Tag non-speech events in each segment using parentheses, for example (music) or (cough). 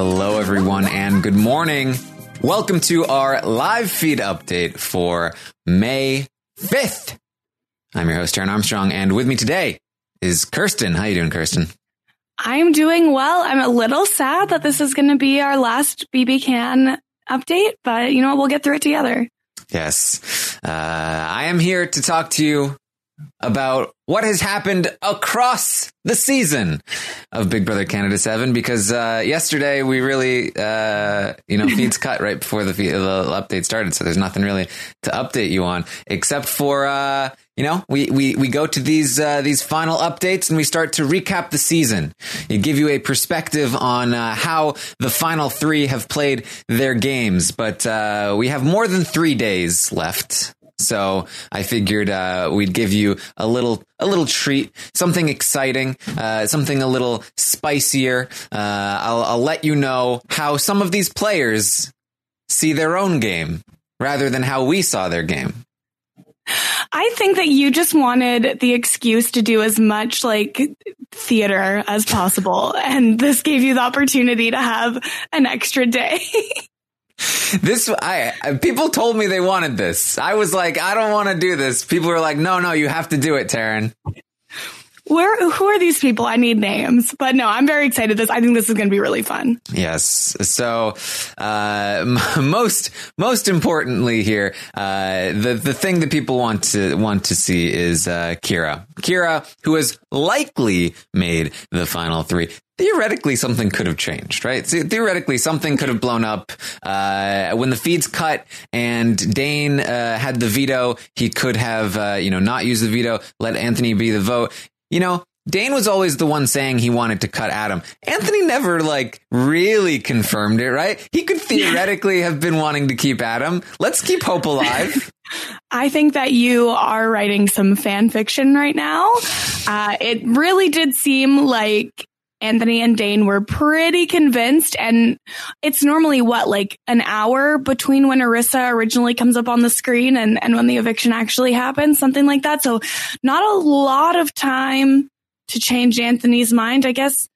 Hello, everyone, and good morning. Welcome to our live feed update for May 5th. I'm your host, Taran Armstrong, and with me today is Kirsten. How you doing, Kirsten? I'm doing well. I'm a little sad that this is going to be our last BB Can update, but you know what? We'll get through it together. Yes. Uh, I am here to talk to you about what has happened across the season of Big Brother Canada 7 because uh, yesterday we really, uh, you know, feeds (laughs) cut right before the, feed, the update started. So there's nothing really to update you on except for, uh, you know, we, we, we go to these, uh, these final updates and we start to recap the season. It give you a perspective on uh, how the final three have played their games. But uh, we have more than three days left so I figured uh, we'd give you a little a little treat, something exciting, uh, something a little spicier. Uh, I'll, I'll let you know how some of these players see their own game rather than how we saw their game. I think that you just wanted the excuse to do as much like theater as possible. And this gave you the opportunity to have an extra day. (laughs) this I people told me they wanted this. I was like, I don't want to do this. People were like, No, no, you have to do it, Taran. Where who are these people? I need names. But no, I'm very excited. This I think this is going to be really fun. Yes. So uh, (laughs) most most importantly here, uh, the the thing that people want to want to see is uh, Kira. Kira, who has likely made the final three theoretically something could have changed, right? Theoretically something could have blown up. Uh, when the feeds cut and Dane uh, had the veto, he could have, uh, you know, not used the veto, let Anthony be the vote. You know, Dane was always the one saying he wanted to cut Adam. Anthony never like really confirmed it, right? He could theoretically have been wanting to keep Adam. Let's keep hope alive. (laughs) I think that you are writing some fan fiction right now. Uh, it really did seem like Anthony and Dane were pretty convinced. And it's normally what, like an hour between when Arisa originally comes up on the screen and, and when the eviction actually happens, something like that. So not a lot of time to change Anthony's mind. I guess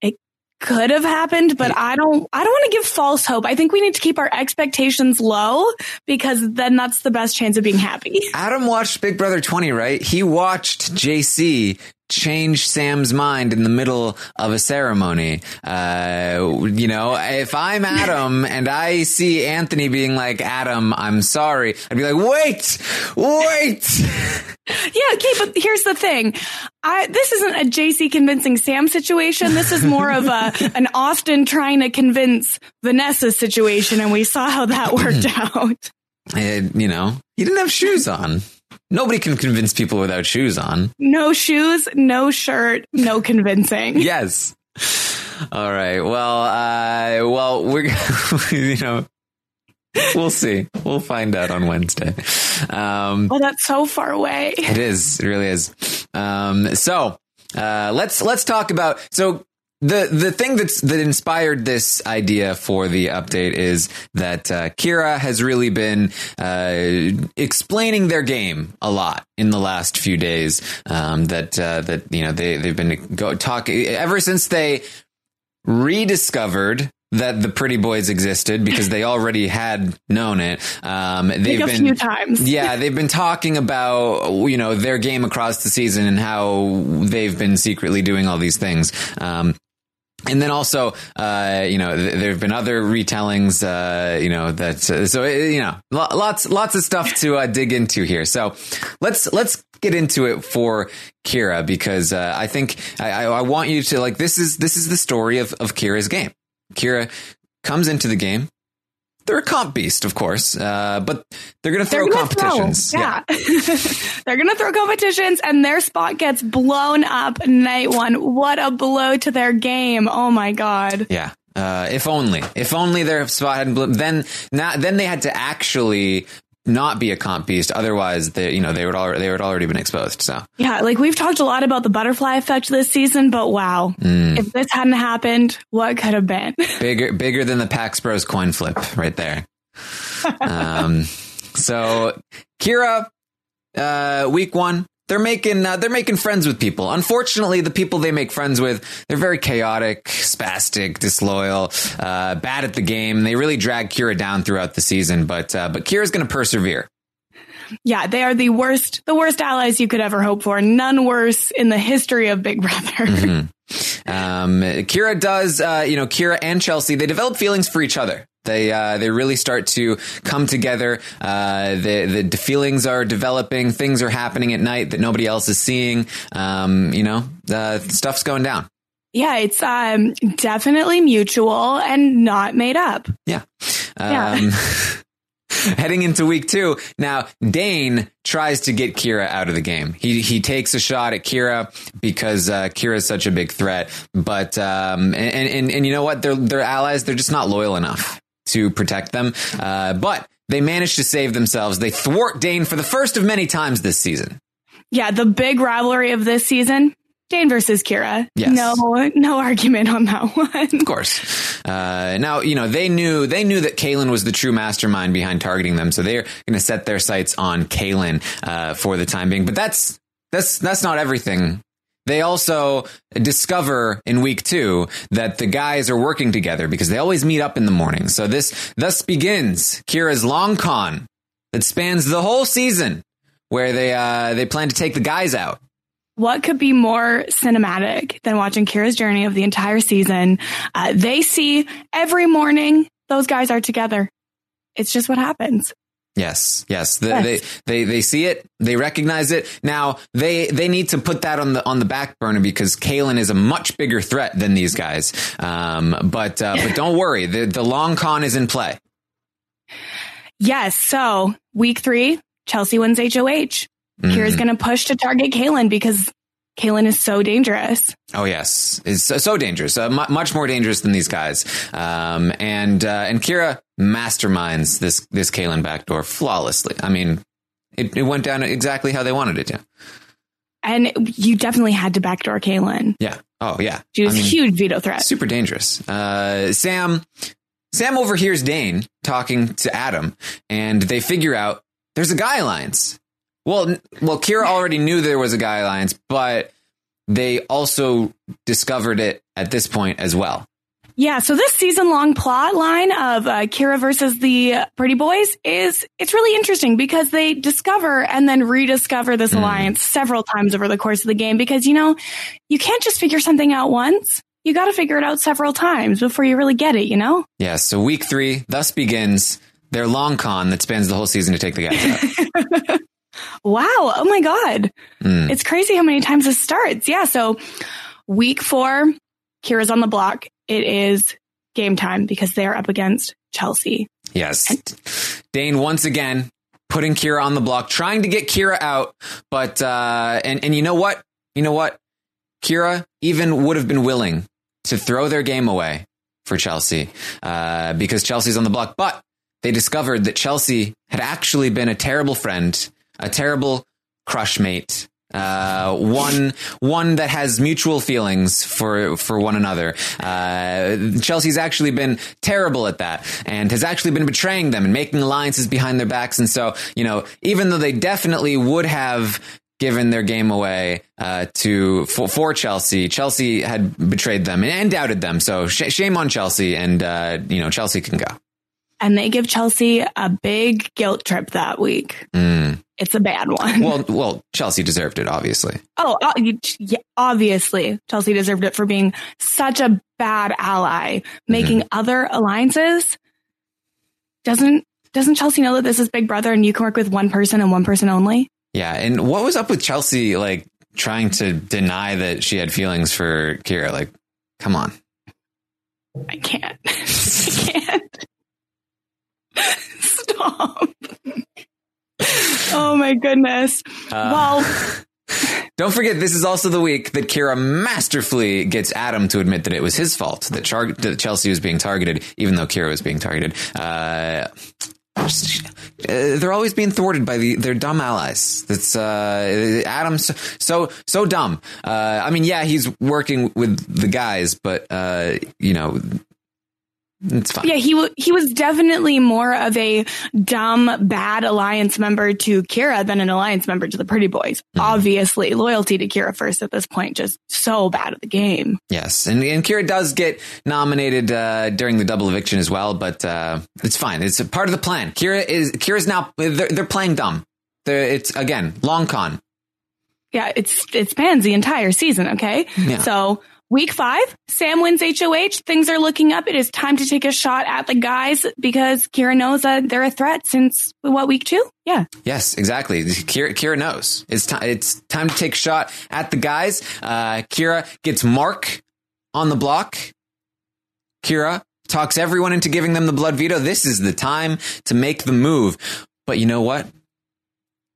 it could have happened, but I don't, I don't want to give false hope. I think we need to keep our expectations low because then that's the best chance of being happy. Adam watched Big Brother 20, right? He watched JC change Sam's mind in the middle of a ceremony. Uh, you know, if I'm Adam (laughs) and I see Anthony being like, Adam, I'm sorry, I'd be like, wait, wait. (laughs) yeah, okay, but here's the thing. I, this isn't a JC convincing Sam situation. This is more of a (laughs) an Austin trying to convince Vanessa situation, and we saw how that worked out. It, you know, he didn't have shoes on. Nobody can convince people without shoes on. No shoes, no shirt, no (laughs) convincing. yes. All right. Well, uh, well, we're (laughs) you know, we'll see. We'll find out on Wednesday. Um, Oh, that's so far away. it is. It really is. Um, so uh, let's let's talk about so. The the thing that's that inspired this idea for the update is that uh, Kira has really been uh, explaining their game a lot in the last few days. Um, that uh, that you know they they've been go talk ever since they rediscovered that the pretty boys existed because they already had known it. Um, they've Like a been few times. (laughs) yeah, they've been talking about you know their game across the season and how they've been secretly doing all these things. Um, and then also, uh, you know, th- there have been other retellings, uh, you know, that, uh, so, uh, you know, lo- lots, lots of stuff to uh, dig into here. So let's, let's get into it for Kira because, uh, I think I I want you to like, this is, this is the story of, of Kira's game. Kira comes into the game. They're a comp beast, of course, uh, but they're going to throw gonna competitions. Throw. Yeah. (laughs) They're going to throw competitions and their spot gets blown up night one. What a blow to their game. Oh my God. Yeah. Uh, if only, if only their spot hadn't blown, then not, then they had to actually not be a comp beast. Otherwise, they, you know, they would already, they would already been exposed. So Yeah. Like we've talked a lot about the butterfly effect this season, but wow. Mm. If this hadn't happened, what could have been? (laughs) bigger, bigger than the Pax Bros coin flip right there. (laughs) um, so Kira, uh, week one, they're making uh, they're making friends with people. Unfortunately, the people they make friends with they're very chaotic, spastic, disloyal, uh, bad at the game. They really drag Kira down throughout the season, but uh, but Kira's going to persevere. yeah. They are the worst, the worst allies you could ever hope for. None worse in the history of Big Brother. Mm-hmm. (laughs) Um, Kira does, uh, you know, Kira and Chelsea, they develop feelings for each other. They, uh, they really start to come together. Uh, the, the feelings are developing. Things are happening at night that nobody else is seeing. Um, you know, uh, stuff's going down. Yeah, it's um, definitely mutual and not made up. Yeah. Yeah. Um, (laughs) heading into week two, now Dane tries to get Kira out of the game. He he takes a shot at Kira because uh, Kira is such a big threat. But um, and, and and you know what? They're they're allies. They're just not loyal enough to protect them. Uh, but they managed to save themselves. They thwart Dane for the first of many times this season. Yeah, the big rivalry of this season, Dane versus Kira. Yes. No, no argument on that (laughs) one. Of course. Uh, now, you know, they knew, they knew that Kalen was the true mastermind behind targeting them. So they're going to set their sights on Kalen, uh, for the time being. But that's, that's, that's not everything. They also discover in week two that the guys are working together because they always meet up in the morning. So this thus begins Kira's long con that spans the whole season where they, uh, they plan to take the guys out. What could be more cinematic than watching Kira's journey of the entire season? Uh, they see every morning those guys are together. It's just what happens. Yes, yes. The, Yes. They they they see it. They recognize it. Now they they need to put that on the on the back burner because Kalen is a much bigger threat than these guys. Um, but uh, but don't worry, the the long con is in play. Yes. So week three, Chelsea wins HOH. Kira's Mhm. going to push to target Kalen because Kalen is so dangerous. Oh yes, it's so, so dangerous. Uh, mu- much more dangerous than these guys. Um, and uh, and Kira masterminds this this Kalen backdoor flawlessly. I mean, it, it went down exactly how they wanted it to. And you definitely had to backdoor Kalen. Yeah. Oh yeah. She was I a mean- huge veto threat. super dangerous. Uh, Sam, Sam overhears Dane talking to Adam, and they figure out there's a guy alliance. Well, well, Kira already knew there was a guy alliance, but they also discovered it at this point as well. Yeah, so this season long plot line of uh, Kira versus the Pretty Boys is it's really interesting because they discover and then rediscover this Mm. alliance several times over the course of the game because you know, you can't just figure something out once. You got to figure it out several times before you really get it, you know? Yeah. So week three thus begins their long con that spans the whole season to take the guys out. (laughs) Wow. Oh my God. Mm. It's crazy how many times this starts. Yeah. So week four, Kira's on the block. It is game time because they're up against Chelsea. Yes. Dane once again putting Kira on the block, trying to get Kira out. But, uh, and, and you know what? You know what? Kira even would have been willing to throw their game away for Chelsea uh, because Chelsea's on the block. But they discovered that Chelsea had actually been a terrible friend, a terrible crush mate, uh, one one that has mutual feelings for for one another. Uh, Chelsea's actually been terrible at that, and has actually been betraying them and making alliances behind their backs. And so, you know, even though they definitely would have given their game away uh, to for, for, Chelsea. Chelsea had betrayed them and, and doubted them. So sh- shame on Chelsea, and uh, you know Chelsea can go. And they give Chelsea a big guilt trip that week. Mm. It's a bad one. Well, well, Chelsea deserved it, obviously. Oh, uh, obviously, Chelsea deserved it for being such a bad ally, making mm-hmm. other alliances. Doesn't doesn't Chelsea know that this is Big Brother and you can work with one person and one person only? Yeah, and what was up with Chelsea like trying to deny that she had feelings for Kira? Like, come on. I can't. (laughs) I can't. Stop. oh my goodness. Uh, well, (laughs) don't forget, this is also the week that Kira masterfully gets Adam to admit that it was his fault that, Char- that Chelsea was being targeted, even though Kira was being targeted. Uh, uh, they're always being thwarted by the, their dumb allies. That's uh, Adam's so, so so dumb. Uh, I mean, yeah, he's working with the guys, but uh, you know, it's fine. Yeah, he w- he was definitely more of a dumb, bad alliance member to Kira than an alliance member to the Pretty Boys. Mm-hmm. Obviously, loyalty to Kira first at this point, just so bad at the game. Yes, and and Kyra does get nominated uh, during the double eviction as well, but uh, it's fine. It's a part of the plan. Kira is Kyra's now they're, they're playing dumb. They're, it's again long con. Yeah, it's it spans the entire season. Okay, yeah. so Week five, Sam wins HOH. Things are looking up. It is time to take a shot at the guys because Kira knows that they're a threat since what week two? Yeah. Yes, exactly. Kira, Kyra knows it's time. It's time to take a shot at the guys. Uh, Kyra gets Mark on the block. Kira talks everyone into giving them the blood veto. This is the time to make the move. But you know what?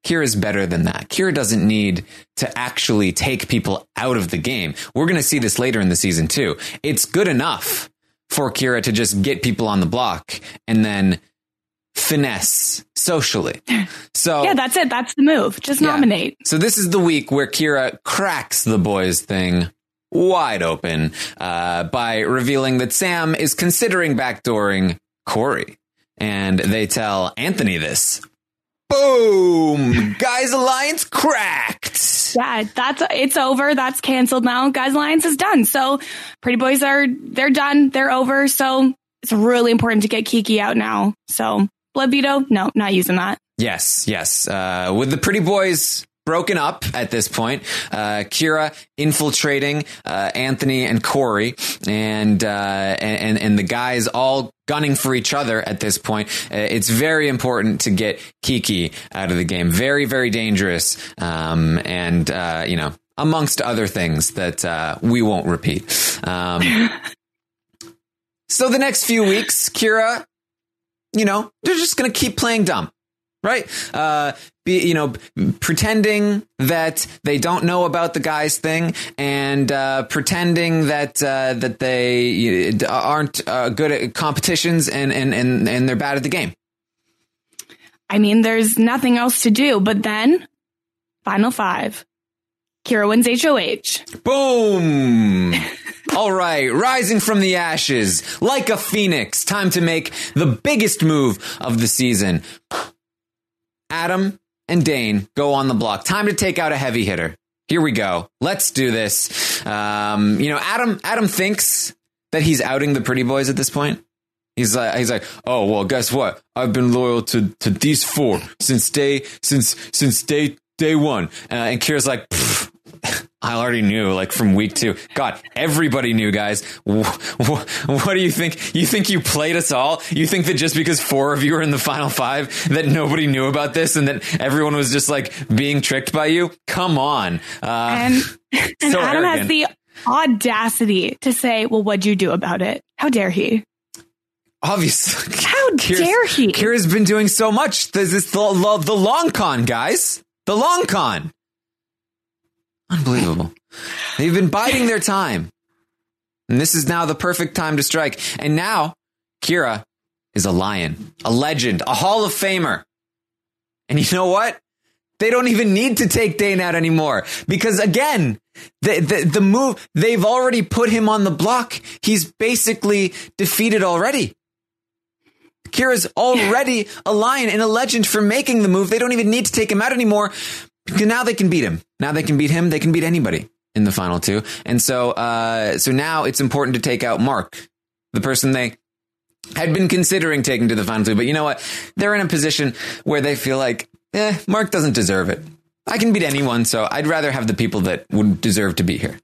Kyra's better than that. Kira doesn't need to actually take people out of the game. We're going to see this later in the season too. It's good enough for Kira to just get people on the block and then finesse socially. (laughs) So yeah, that's it. That's the move. Just yeah. nominate. So this is the week where Kira cracks the boys thing wide open uh, by revealing that Sam is considering backdooring Corey. And they tell Anthony this Boom! Guys Alliance cracked. Yeah, that's it's over. That's canceled now. Guys Alliance is done. So Pretty Boys are they're done. They're over. So it's really important to get Kiki out now. So blood veto, no, not using that. Yes, yes. Uh, with the Pretty Boys broken up at this point. Uh, Kyra infiltrating uh, Anthony and Corey, and, uh, and and the guys all gunning for each other at this point. Uh, it's very important to get Kiki out of the game. Very very dangerous, um, and uh, you know amongst other things that uh, we won't repeat. Um, (laughs) so the next few weeks, Kira, you know, they're just going to keep playing dumb right? Uh, be, you know, pretending that they don't know about the guys thing and uh, pretending that uh, that they aren't uh, good at competitions and, and and and they're bad at the game. I mean, there's nothing else to do. But then, final five, Kyra wins HOH. Boom. (laughs) All right, rising from the ashes like a phoenix. Time to make the biggest move of the season. Adam and Dane go on the block. Time to take out a heavy hitter. Here we go. Let's do this. Um, you know, Adam. Adam thinks that he's outing the pretty boys at this point. He's like, he's like, oh well, guess what? I've been loyal to to these four since day since since day day one. Uh, and Kyra's like, I already knew, like from week two. God, everybody knew, guys. What do you think? You think you played us all? You think that just because four of you were in the final five, that nobody knew about this and that everyone was just like being tricked by you? Come on. Uh, and, (laughs) and so Adam arrogant. has the audacity to say, well, what'd you do about it? How dare he? Obviously. How (laughs) dare he? Kyra's been doing so much. This is the, the long con, guys. The long con. Unbelievable. They've been biding their time. And this is now the perfect time to strike. And now Kira is a lion, a legend, a Hall of Famer. And you know what? They don't even need to take Dane out anymore because again, the, the, the move, they've already put him on the block. He's basically defeated already. Kira's already a lion and a legend for making the move. They don't even need to take him out anymore. Now they can beat him. Now they can beat him. They can beat anybody in the final two. And so, uh, so now it's important to take out Mark, the person they had been considering taking to the final two. But you know what? They're in a position where they feel like, eh, Mark doesn't deserve it. I can beat anyone, so I'd rather have the people that would deserve to be here.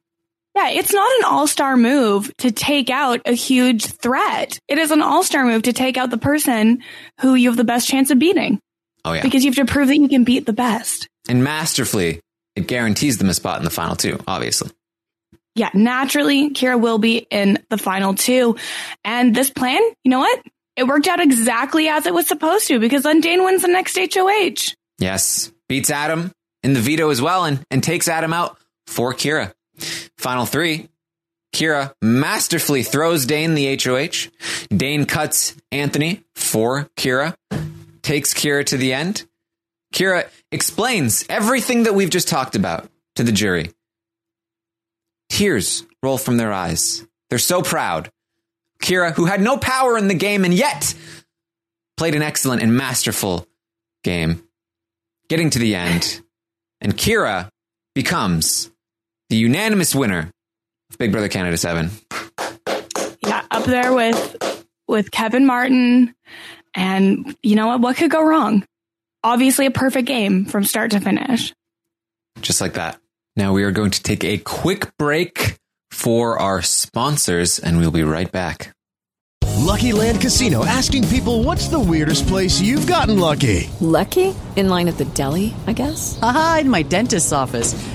Yeah, it's not an all star move to take out a huge threat. It is an all star move to take out the person who you have the best chance of beating Oh yeah. because you have to prove that you can beat the best. and masterfully, it guarantees them a spot in the final two, obviously. Yeah, naturally, Kira will be in the final two. And this plan, you know what? It worked out exactly as it was supposed to because then Dane wins the next HOH. Yes. Beats Adam in the veto as well and, and takes Adam out for Kira. Final three. Kira masterfully throws Dane the HOH. Dane cuts Anthony for Kira, takes Kira to the end. Kira explains everything that we've just talked about to the jury. Tears roll from their eyes. They're so proud. Kira, who had no power in the game and yet played an excellent and masterful game, getting to the end. And Kira becomes the unanimous winner of Big Brother Canada 7. Yeah, up there with with Kevin Martin. And you know what? What could go wrong? Obviously a perfect game from start to finish. Just like that. Now we are going to take a quick break for our sponsors, and we'll be right back. Lucky Land Casino asking people what's the weirdest place you've gotten lucky? Lucky? In line at the deli, I guess? Aha, in my dentist's office.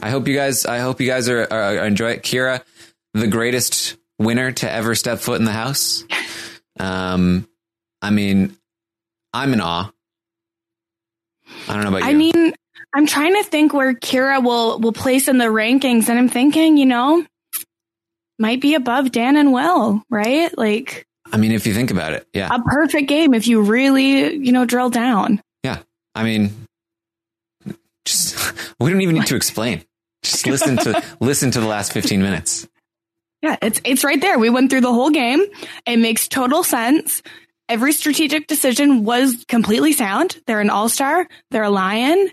I hope you guys, I hope you guys are, are, are enjoy it. Kira, the greatest winner to ever step foot in the house. Um, I mean, I'm in awe. I don't know about you. I mean, I'm trying to think where Kira will will place in the rankings, and I'm thinking, you know, might be above Dan and Will, right? Like I mean, if you think about it, yeah, a perfect game if you really, you know, drill down. yeah. I mean, just (laughs) we don't even need to (laughs) explain. Just listen to (laughs) listen to the last 15 minutes. Yeah, it's it's right there. We went through the whole game. It makes total sense. Every strategic decision was completely sound. They're an all star. They're a lion.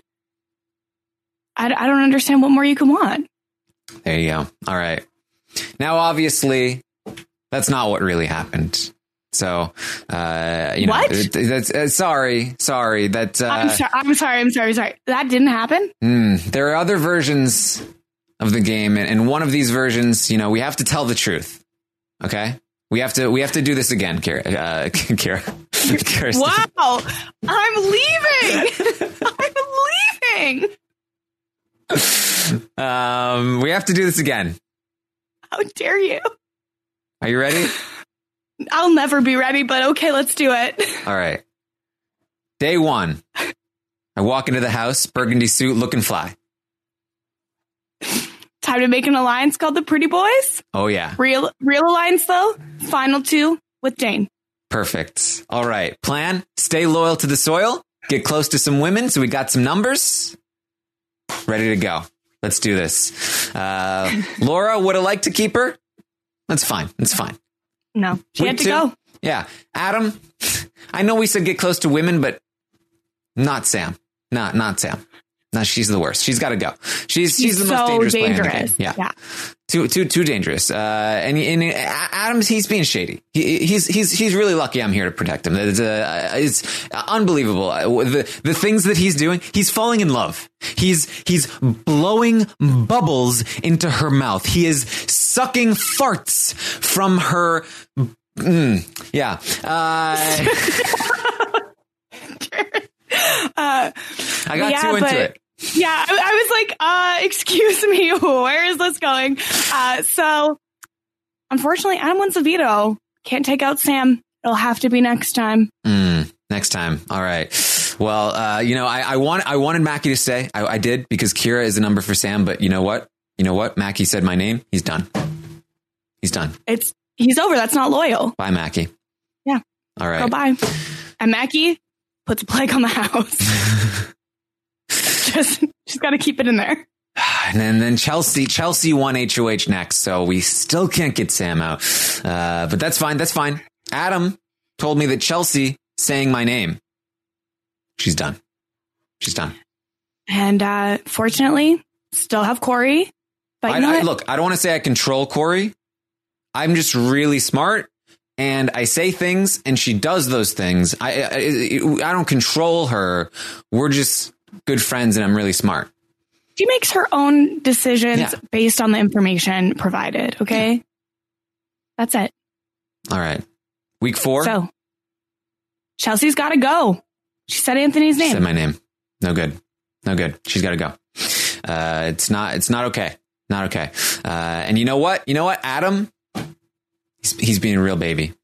I, I don't understand what more you can want. There you go. All right. Now, obviously, that's not what really happened. So, uh, you know, What? it- that's uh, sorry, sorry. That uh, I'm sorry. I'm sorry. I'm sorry. Sorry. That didn't happen. mm, there are other versions of the game, and, and one of these versions, you know, we have to tell the truth. Okay, we have to we have to do this again, Kira. Uh, (laughs) Kira. Wow. I'm leaving. (laughs) I'm leaving. Um, we have to do this again. How dare you? Are you ready? (laughs) I'll never be ready, but okay, let's do it. (laughs) All right. Day one. I walk into the house, burgundy suit, looking fly. Time to make an alliance called the Pretty Boys. Oh yeah, Real, real alliance though. Final two with Dane. perfect. All right. Plan: stay loyal to the soil. Get close to some women, so we got some numbers. Ready to go. Let's do this. Uh, Laura would have liked to keep her. That's fine. That's fine. No, she Week had to two. go. Yeah. Adam, I know we said get close to women, but not Sam. Not, not Sam. No, she's the worst. She's got to go. She's, she's, She's the most so dangerous, player in the game. dangerous. Yeah. Yeah. Too, too, too dangerous. Uh, and, and Adams, he's being shady. He, he's, he's, he's really lucky I'm here to protect him. It's, uh, it's unbelievable. The, the things that he's doing, he's falling in love. He's, he's blowing bubbles into her mouth. He is sucking farts from her. Mm, yeah. Uh, Uh, (laughs) I got yeah, too into but- it. Yeah, I, I was like, uh, excuse me, (laughs) where is this going? Uh, so unfortunately, Adam wins the veto. Can't take out Sam. It'll have to be next time. Mm, next time. All right. Well, uh, you know, I, I want I wanted Mackie to stay. I, I did because Kira is the number for Sam. But you know what? You know what? Mackie said my name. He's done. He's done. It's he's over. That's not loyal. Bye, Mackie. Yeah. All right. Go bye. And Mackie puts a plague on the house. (laughs) just just got to keep it in there. And then, then Chelsea Chelsea won HOH next, so we still can't get Sam out. Uh, but that's fine. That's fine. Adam told me that Chelsea saying my name. She's done. She's done. And uh, fortunately, still have Corey. But I, you know I- look, I don't want to say I control Corey. I'm just really smart, and I say things, and she does those things. I I, I don't control her. We're just good friends, and I'm really smart. she makes her own decisions Yeah. based on the information provided. Okay. That's it. All right, week four. So Chelsea's got to go. She said Anthony's name. Said my name. No good. No good. She's got to go. Uh, it's not. It's not okay. Not okay. Uh, and you know what? You know what? Adam. He's, he's being a real baby.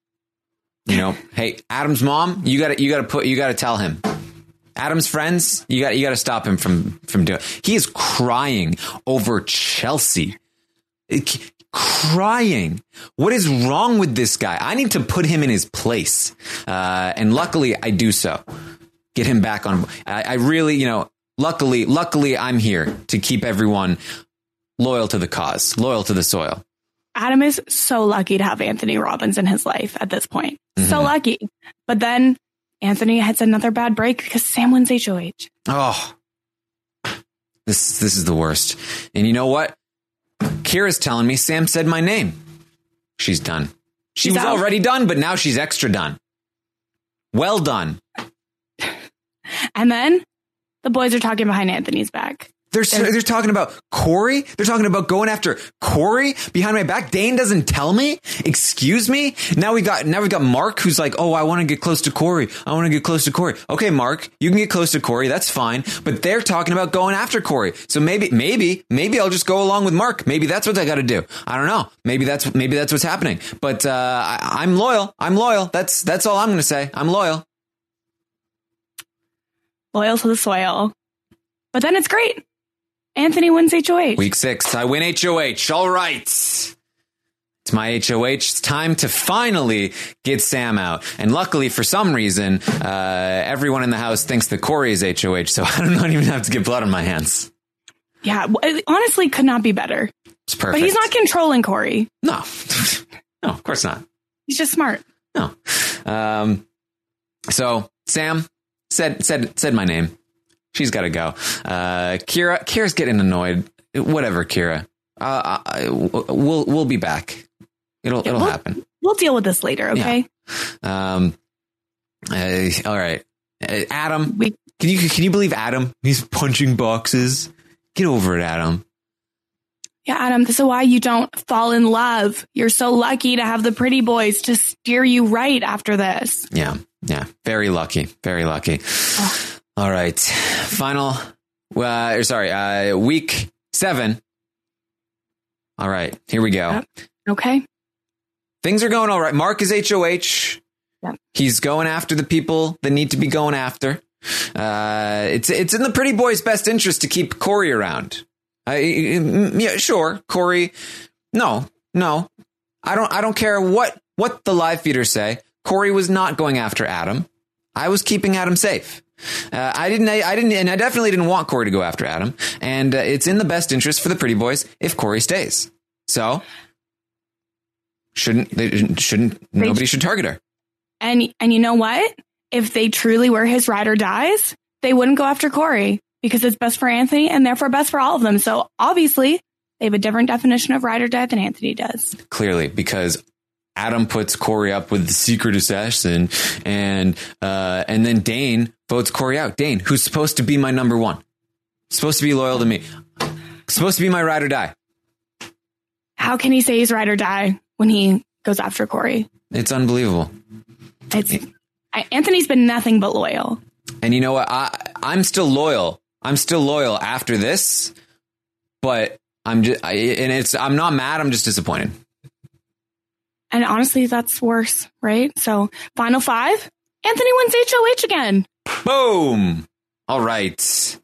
You know. (laughs) hey, Adam's mom. You got to. You got to put. You got to tell him. Adam's friends. You got. You got to stop him from from doing. He is crying over Chelsea. Crying. What is wrong with this guy? I need to put him in his place. Uh, and luckily, I do so get him back on. I, I really, you know, luckily, luckily, I'm here to keep everyone loyal to the cause, loyal to the soil. Adam is so lucky to have Anthony Robbins in his life at this point. So Mhm. lucky. But then Anthony hits another bad break because Sam wins HOH. Oh, this this is the worst. And you know what? Kira's telling me Sam said my name. She's done. She She's was out. already done, but now she's extra done. Well done. (laughs) And then the boys are talking behind Anthony's back. They're, they're talking about Corey. They're talking about going after Corey behind my back. Dane doesn't tell me. Excuse me. Now we got now we got Mark who's like, oh, I want to get close to Corey. I want to get close to Corey. Okay, Mark, you can get close to Corey. That's fine. But they're talking about going after Corey. So maybe maybe maybe I'll just go along with Mark. Maybe that's what I got to do. I don't know. Maybe that's maybe that's what's happening. But uh, I, I'm loyal. I'm loyal. That's that's all I'm going to say. I'm loyal. Loyal to the soil. But then it's great. Anthony wins HOH. Week six, I win HOH. All right. It's my HOH. It's time to finally get Sam out. And luckily, for some reason, uh, everyone in the house thinks that Corey is HOH, so (laughs) I don't even have to get blood on my hands. Yeah, it honestly could not be better. It's perfect. But he's not controlling Corey. No. (laughs) no, of course not. He's just smart. No. Um, so Sam said said said my name. She's got to go. Uh, Kira Kira's getting annoyed. Whatever, Kira. Uh, I, we'll we'll be back. It'll it'll we'll- happen. We'll deal with this later, okay? Um, uh, all right, Uh, Adam. can you can you believe Adam? He's punching boxes. Get over it, Adam. Yeah, Adam, this is why you don't fall in love. You're so lucky to have the pretty boys to steer you right after this. Yeah, yeah. Very lucky. Very lucky. All right, final. Uh, or sorry, uh, week seven. All right, here we go. Okay. Things are going all right. Mark is HOH. He's going after the people that need to be going after. Uh, it's it's in the pretty boy's best interest to keep Corey around. I, yeah, sure, Corey. No, no, I don't. I don't care what what the live feeders say. Corey was not going after Adam. I was keeping Adam safe. Uh, I didn't. I, I didn't, and I definitely didn't want Corey to go after Adam. And uh, it's in the best interest for the pretty boys if Corey stays. So shouldn't they shouldn't nobody should target her. And and you know what? If they truly were his ride or dies, they wouldn't go after Corey because it's best for Anthony and therefore best for all of them. So obviously, they have a different definition of ride or die than Anthony does. Clearly, because Adam puts Corey up with the secret assassin, and uh, and then Dane votes Corey out. Dane, who's supposed to be my number one, supposed to be loyal to me, supposed to be my ride or die. How can he say he's ride or die when he goes after Corey? It's unbelievable. It's I, Anthony's been nothing but loyal. And you know what? I I'm still loyal. I'm still loyal after this, but I'm just I, and it's I'm not mad. I'm just disappointed. And honestly, that's worse, right? So, final five Anthony wins HOH again. Boom. All right. It's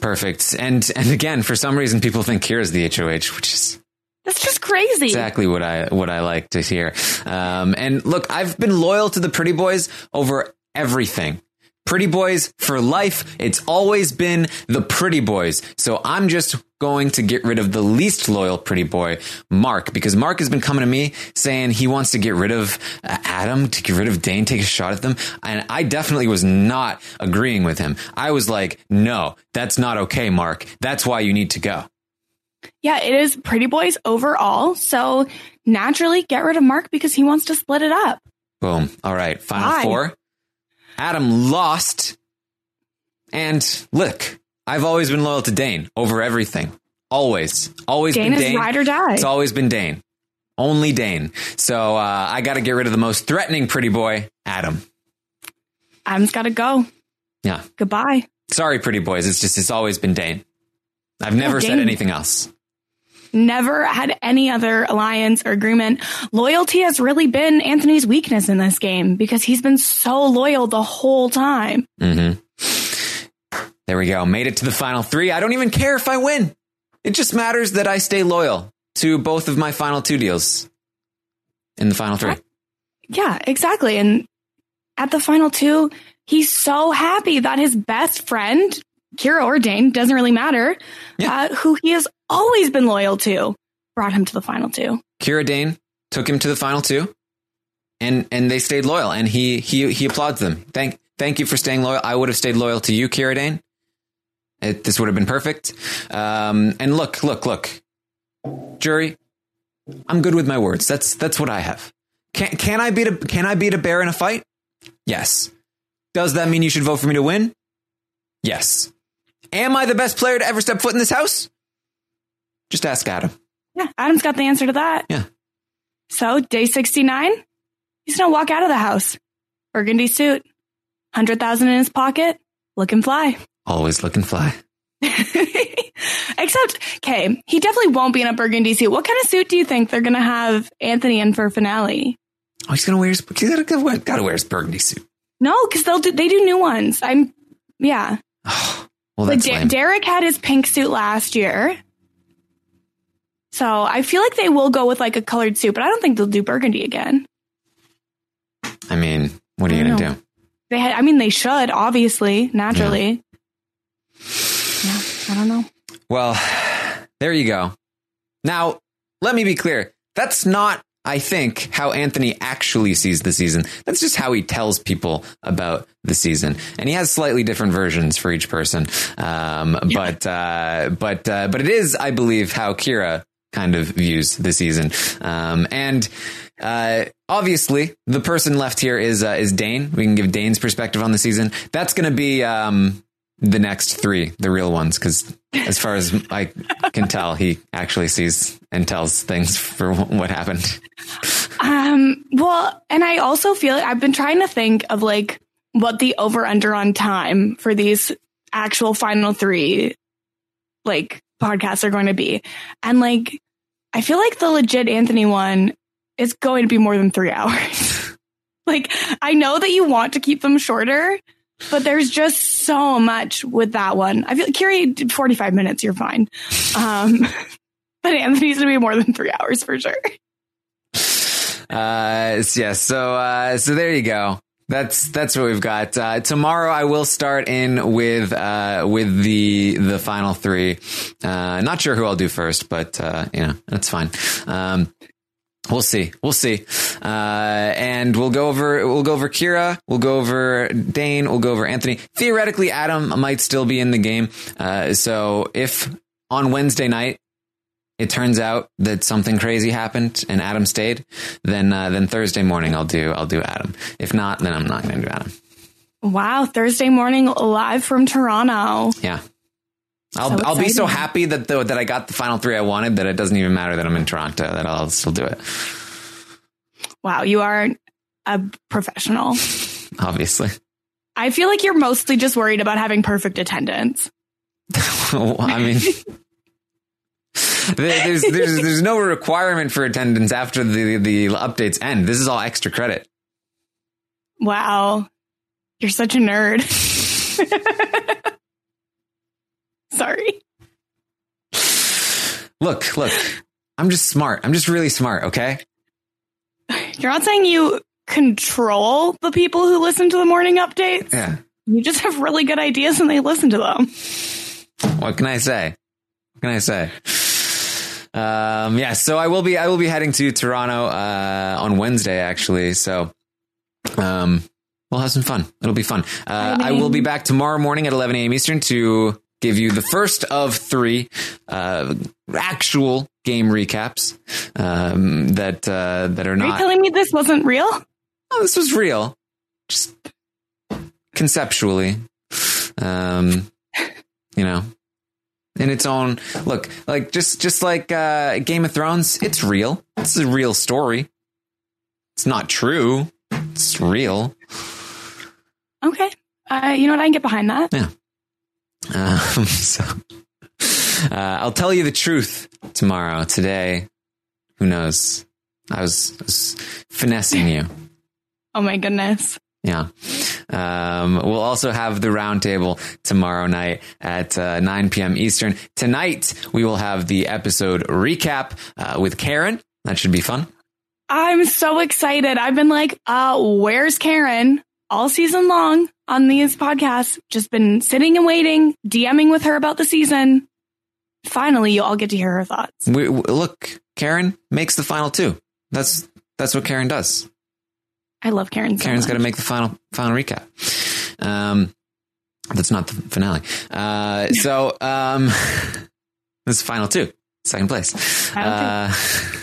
perfect. And and again, for some reason, people think Kira's the HOH, which is That's just crazy. exactly what I what I like to hear. Um, and look, I've been loyal to the Pretty Boys over everything. Pretty Boys for life. It's always been the Pretty Boys. So I'm just going to get rid of the least loyal Pretty Boy, Mark, because Mark has been coming to me saying he wants to get rid of uh, Adam, to get rid of Dane, take a shot at them. And I definitely was not agreeing with him. I was like, no, that's not okay, Mark. That's why you need to go. Yeah, it is Pretty Boys overall. So, naturally, get rid of Mark because he wants to split it up. Boom. All right. Final Why? four. Adam lost. And look, I've always been loyal to Dane over everything. Always. Always Dane been is Dane. ride or die. It's always been Dane. Only Dane. So uh, I got to get rid of the most threatening pretty boy, Adam. Adam's got to go. Yeah. Goodbye. Sorry, pretty boys. It's just, it's always been Dane. I've never said Dane- anything else. Never had any other alliance or agreement. Loyalty has really been Anthony's weakness in this game because he's been so loyal the whole time. Mm-hmm. There we go. Made it to the final three. I don't even care if I win. It just matters that I stay loyal to both of my final two deals in the final three. Yeah, exactly. And at the final two, he's so happy that his best friend, Kira or Dane, doesn't really matter, uh, who he has always been loyal to, brought him to the final two. Kira Dane took him to the final two, and and they stayed loyal, and he he he applauds them. Thank thank you for staying loyal. I would have stayed loyal to you, Kira Dane. It, this would have been perfect. Um, and look, look, look, jury. I'm good with my words. That's that's what I have. Can can I beat a can I beat a bear in a fight? Yes. Does that mean you should vote for me to win? Yes. Am I the best player to ever step foot in this house? Just ask Adam. Yeah, Adam's got the answer to that. Yeah. So, day 69, he's going to walk out of the house. Burgundy suit, 100,000 in his pocket, looking fly. Always looking fly. (laughs) Except, okay, he definitely won't be in a burgundy suit. What kind of suit do you think they're going to have Anthony in for finale? Oh, he's gonna wear his. He's gotta, gotta, wear, gotta wear his burgundy suit. No, because they'll do, they do new ones. I'm, yeah. (sighs) Oh. Well, But that's De- lame. Derek had his pink suit last year. So I feel like they will go with like a colored suit, but I don't think they'll do burgundy again. I mean, what are you gonna do? They had, I mean, they should, obviously, naturally. Yeah, I don't know. Well, (sighs) there you go. Now, let me be clear. That's not, I think, how Anthony actually sees the season. That's just how he tells people about the season, and he has slightly different versions for each person. Um, But, uh, but, uh, but it is, I believe, how Kira kind of views the season. Um, and uh, obviously, the person left here is uh, is Dane. We can give Dane's perspective on the season. That's going to be um, the next three, the real ones, because as far as I can tell, he actually sees and tells things for what happened. Um, well, and I also feel I've been trying to think of like what the over under on time for these actual final three like podcasts are going to be. And like, I feel like the legit Anthony one is going to be more than three (laughs) hours. like, I know that you want to keep them shorter, but there's just so much with that one. I feel Kiri, 45 minutes, you're fine. Um, (laughs) but Anthony's to be more than three hours for sure. Uh, yeah. So, uh, so there you go. That's that's what we've got. Uh, tomorrow I will start in with uh, with the the final three. Uh, not sure who I'll do first, but uh, you know that's fine. Um, We'll see. We'll see. Uh, and we'll go over, we'll go over Kira. We'll go over Dane. We'll go over Anthony. Theoretically, Adam might still be in the game. Uh, so if on Wednesday night, it turns out that something crazy happened and Adam stayed, then, uh, then Thursday morning I'll do, I'll do Adam. If not, then I'm not going to do Adam. Wow, Thursday morning live from Toronto. Yeah. I'll, So I'll be so happy that though that I got the final three I wanted that it doesn't even matter that I'm in Toronto that I'll still do it. Wow, you are a professional. Obviously. I feel like you're mostly just worried about having perfect attendance. (laughs) I mean, there's, there's, there's no requirement for attendance after the, the updates end. This is all extra credit. Wow. You're such a nerd. (laughs) (laughs) Sorry. Look, look, I'm just smart. I'm just really smart. Okay. You're not saying you control the people who listen to the morning updates. Yeah. You just have really good ideas and they listen to them. What can I say? What can I say? Um, yeah, so I will be I will be heading to Toronto uh, on Wednesday actually. So um, we'll have some fun. It'll be fun. Uh, I will be back tomorrow morning at 11 a.m. Eastern to give you the first of three uh, actual game recaps um, that uh, that are Are you not. telling me this wasn't real? Oh, this was real, just conceptually. Um, you know, in its own look, like just just like uh, Game of Thrones, it's real. It's a real story. It's not true. It's real. Okay. Uh, you know what? I can get behind that. Yeah. Um, (laughs) so uh, I'll tell you the truth tomorrow. Today, who knows? I was, I was finessing you. (laughs) Oh my goodness. Yeah. Um, we'll also have the roundtable tomorrow night at uh, 9 p.m. Eastern. Tonight, we will have the episode recap uh, with Karen. That should be fun. I'm so excited. I've been like, uh, where's Karen all season long on these podcasts? Just been sitting and waiting, DMing with her about the season. Finally, you all get to hear her thoughts. We, look, Karen makes the final two. That's that's what Karen does. I love Karen. So Karen's got to make the final final recap. Um, that's not the finale. Uh, so um, (laughs) this is final two, second place. Uh, (laughs)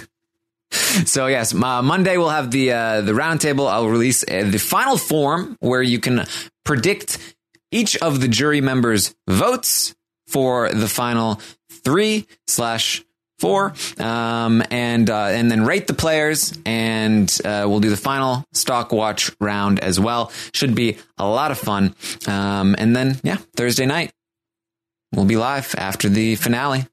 (laughs) so yes, uh, Monday we'll have the uh, the roundtable. I'll release uh, the final form where you can predict each of the jury members' votes for the final three slash four, um, and uh, and then rate the players, and uh, we'll do the final stock watch round as well. Should be a lot of fun. Um, and then yeah, Thursday night we'll be live after the finale.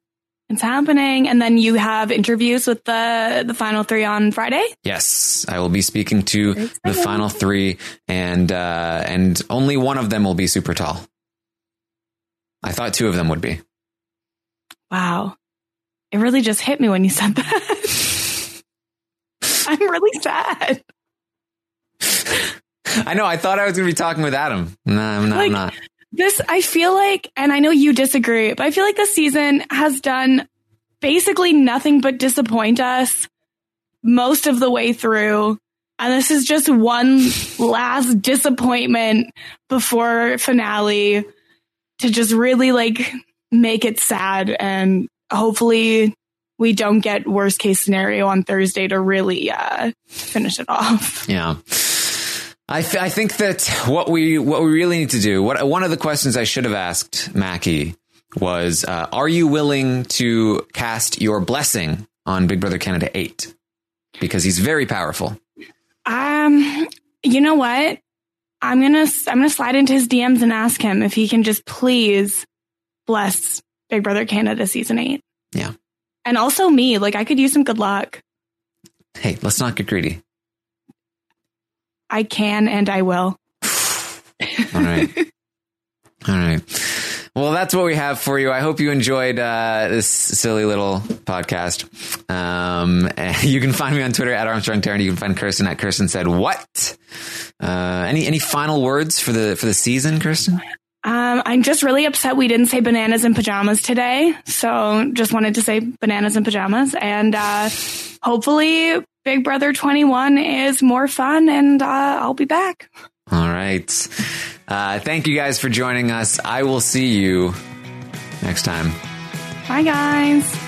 It's happening. And then you have interviews with the, the final three on Friday. Yes, I will be speaking to the final three, and uh, and only one of them will be super tall. I thought two of them would be. Wow. It really just hit me when you said that. (laughs) I'm really sad. I know. I thought I was going to be talking with Adam. No, I'm not. I'm not. This, I feel like, and I know you disagree, but I feel like this season has done basically nothing but disappoint us most of the way through. And this is just one last disappointment before finale to just really like make it sad. And hopefully we don't get worst case scenario on Thursday to really uh, finish it off. Yeah. I, th- I think that what we what we really need to do what one of the questions I should have asked Mackie was uh, are you willing to cast your blessing on Big Brother Canada 8 because he's very powerful Um, you know what? I'm gonna I'm gonna slide into his DMs and ask him if he can just please bless Big Brother Canada season eight. Yeah. And also me, like I could use some good luck. hey let's not get greedy I can and I will. all right. (laughs) All right. Well that's what we have for you. I hope you enjoyed uh, this silly little podcast. Um, (laughs) you can find me on Twitter at Armstrong Taran. You can find Kirsten at Kirsten said what? Uh, any any final words for the for the season Kirsten Um, I'm just really upset we didn't say bananas and pajamas today. So just wanted to say bananas and pajamas. And uh, hopefully, Big Brother 21 is more fun and uh, I'll be back. All right. Uh, thank you guys for joining us. I will see you next time. Bye, guys.